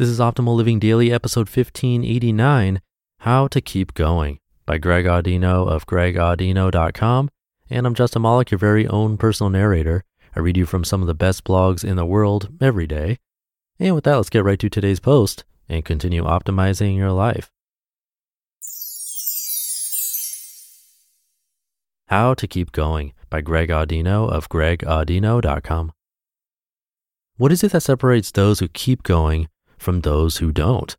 This is Optimal Living Daily, episode 1589 How to Keep Going by Greg Audino of gregaudino.com. And I'm Justin Malik, your very own personal narrator. I read you from some of the best blogs in the world every day. And with that, let's get right to today's post and continue optimizing your life. How to Keep Going by Greg Audino of gregaudino.com. What is it that separates those who keep going from those who don't.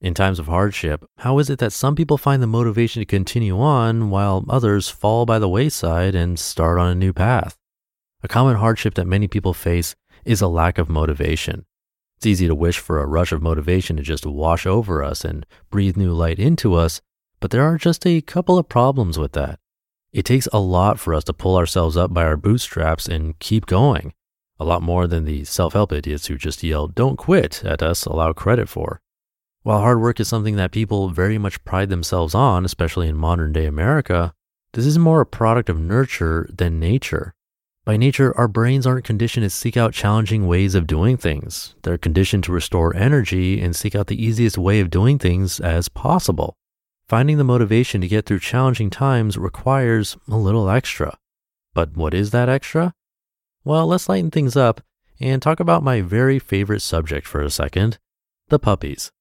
In times of hardship, how is it that some people find the motivation to continue on while others fall by the wayside and start on a new path? A common hardship that many people face is a lack of motivation. It's easy to wish for a rush of motivation to just wash over us and breathe new light into us, but there are just a couple of problems with that. It takes a lot for us to pull ourselves up by our bootstraps and keep going a lot more than the self help idiots who just yell, don't quit at us allow credit for. While hard work is something that people very much pride themselves on, especially in modern day America, this is more a product of nurture than nature. By nature, our brains aren't conditioned to seek out challenging ways of doing things. They're conditioned to restore energy and seek out the easiest way of doing things as possible. Finding the motivation to get through challenging times requires a little extra. But what is that extra? Well, let's lighten things up and talk about my very favorite subject for a second the puppies.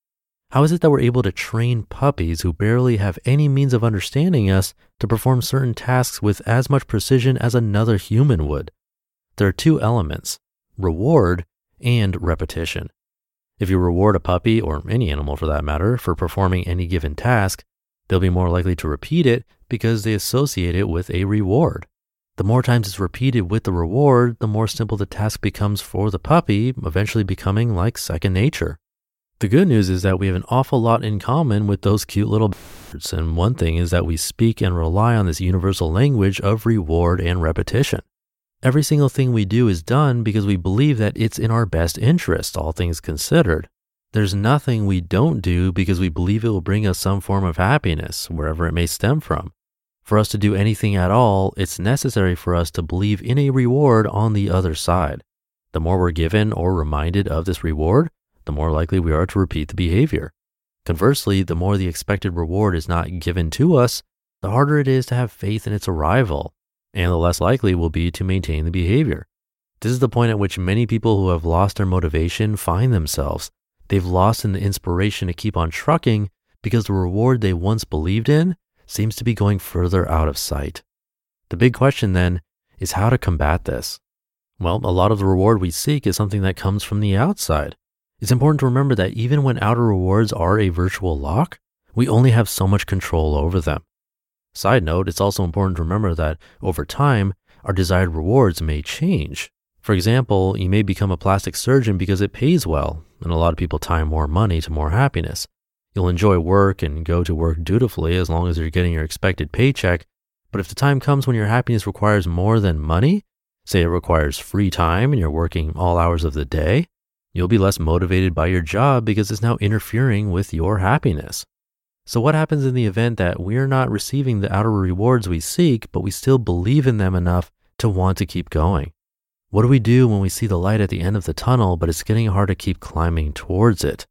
How is it that we're able to train puppies who barely have any means of understanding us to perform certain tasks with as much precision as another human would? There are two elements reward and repetition. If you reward a puppy, or any animal for that matter, for performing any given task, they'll be more likely to repeat it because they associate it with a reward. The more times it's repeated with the reward, the more simple the task becomes for the puppy, eventually becoming like second nature. The good news is that we have an awful lot in common with those cute little birds, and one thing is that we speak and rely on this universal language of reward and repetition. Every single thing we do is done because we believe that it's in our best interest, all things considered. There's nothing we don't do because we believe it will bring us some form of happiness, wherever it may stem from. For us to do anything at all, it's necessary for us to believe in a reward on the other side. The more we're given or reminded of this reward, the more likely we are to repeat the behavior. Conversely, the more the expected reward is not given to us, the harder it is to have faith in its arrival, and the less likely we'll be to maintain the behavior. This is the point at which many people who have lost their motivation find themselves. They've lost in the inspiration to keep on trucking because the reward they once believed in seems to be going further out of sight. The big question then is how to combat this. Well, a lot of the reward we seek is something that comes from the outside. It's important to remember that even when outer rewards are a virtual lock, we only have so much control over them. Side note, it's also important to remember that over time, our desired rewards may change. For example, you may become a plastic surgeon because it pays well, and a lot of people tie more money to more happiness. You'll enjoy work and go to work dutifully as long as you're getting your expected paycheck. But if the time comes when your happiness requires more than money, say it requires free time and you're working all hours of the day, you'll be less motivated by your job because it's now interfering with your happiness. So, what happens in the event that we're not receiving the outer rewards we seek, but we still believe in them enough to want to keep going? What do we do when we see the light at the end of the tunnel, but it's getting hard to keep climbing towards it?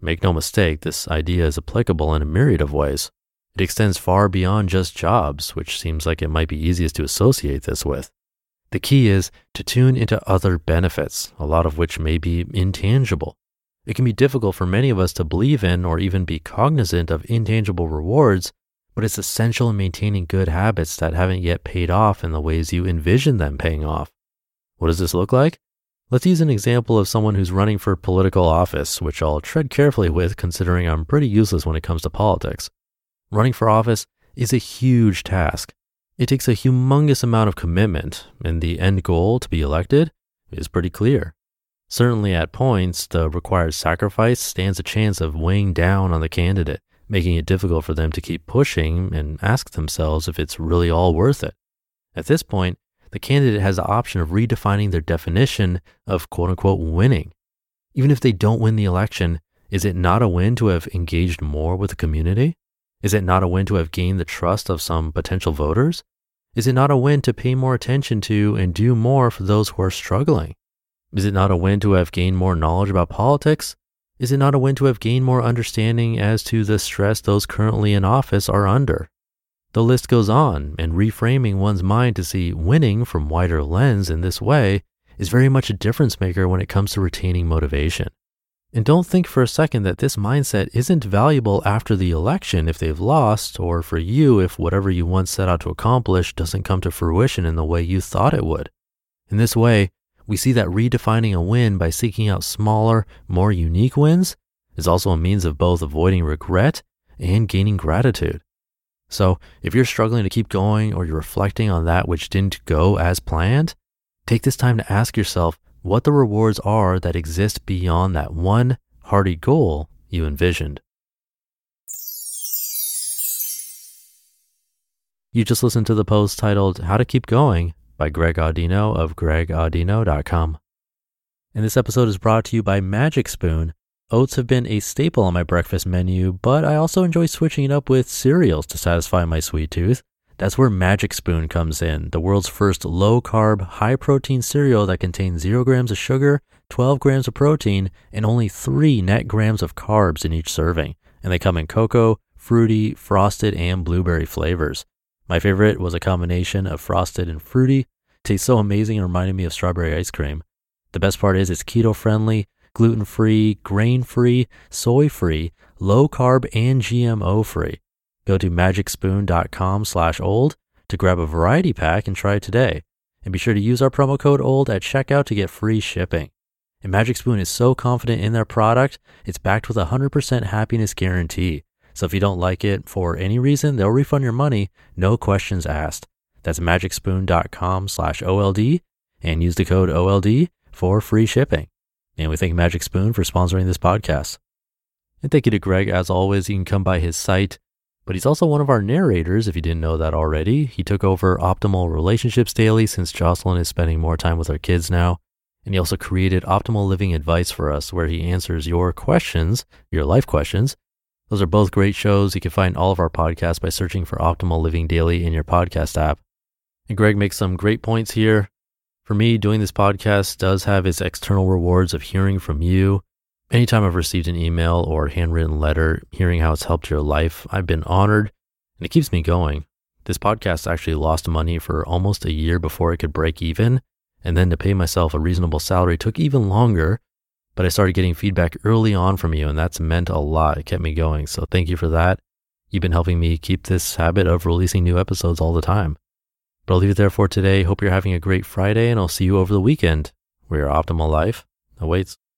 Make no mistake, this idea is applicable in a myriad of ways. It extends far beyond just jobs, which seems like it might be easiest to associate this with. The key is to tune into other benefits, a lot of which may be intangible. It can be difficult for many of us to believe in or even be cognizant of intangible rewards, but it's essential in maintaining good habits that haven't yet paid off in the ways you envision them paying off. What does this look like? Let's use an example of someone who's running for political office, which I'll tread carefully with considering I'm pretty useless when it comes to politics. Running for office is a huge task. It takes a humongous amount of commitment, and the end goal to be elected is pretty clear. Certainly, at points, the required sacrifice stands a chance of weighing down on the candidate, making it difficult for them to keep pushing and ask themselves if it's really all worth it. At this point, the candidate has the option of redefining their definition of quote unquote winning. Even if they don't win the election, is it not a win to have engaged more with the community? Is it not a win to have gained the trust of some potential voters? Is it not a win to pay more attention to and do more for those who are struggling? Is it not a win to have gained more knowledge about politics? Is it not a win to have gained more understanding as to the stress those currently in office are under? The list goes on, and reframing one's mind to see winning from wider lens in this way is very much a difference maker when it comes to retaining motivation. And don't think for a second that this mindset isn't valuable after the election if they've lost, or for you if whatever you once set out to accomplish doesn't come to fruition in the way you thought it would. In this way, we see that redefining a win by seeking out smaller, more unique wins is also a means of both avoiding regret and gaining gratitude. So, if you're struggling to keep going or you're reflecting on that which didn't go as planned, take this time to ask yourself what the rewards are that exist beyond that one hearty goal you envisioned. You just listened to the post titled How to Keep Going by Greg Audino of gregaudino.com. And this episode is brought to you by Magic Spoon. Oats have been a staple on my breakfast menu, but I also enjoy switching it up with cereals to satisfy my sweet tooth. That's where Magic Spoon comes in, the world's first low carb, high protein cereal that contains 0 grams of sugar, 12 grams of protein, and only 3 net grams of carbs in each serving. And they come in cocoa, fruity, frosted, and blueberry flavors. My favorite was a combination of frosted and fruity. tastes so amazing and reminded me of strawberry ice cream. The best part is it's keto friendly, gluten free, grain free, soy free, low carb, and GMO free. Go to magicspoon.com slash old to grab a variety pack and try it today. And be sure to use our promo code OLD at checkout to get free shipping. And Magic Spoon is so confident in their product, it's backed with a 100% happiness guarantee. So if you don't like it for any reason, they'll refund your money, no questions asked. That's magicspoon.com slash OLD and use the code OLD for free shipping. And we thank Magic Spoon for sponsoring this podcast. And thank you to Greg. As always, you can come by his site, but he's also one of our narrators, if you didn't know that already. He took over Optimal Relationships Daily since Jocelyn is spending more time with our kids now. And he also created Optimal Living Advice for us, where he answers your questions, your life questions. Those are both great shows. You can find all of our podcasts by searching for Optimal Living Daily in your podcast app. And Greg makes some great points here. For me, doing this podcast does have its external rewards of hearing from you Anytime I've received an email or handwritten letter, hearing how it's helped your life, I've been honored and it keeps me going. This podcast actually lost money for almost a year before it could break even. And then to pay myself a reasonable salary took even longer. But I started getting feedback early on from you, and that's meant a lot. It kept me going. So thank you for that. You've been helping me keep this habit of releasing new episodes all the time. But I'll leave it there for today. Hope you're having a great Friday, and I'll see you over the weekend where your optimal life awaits.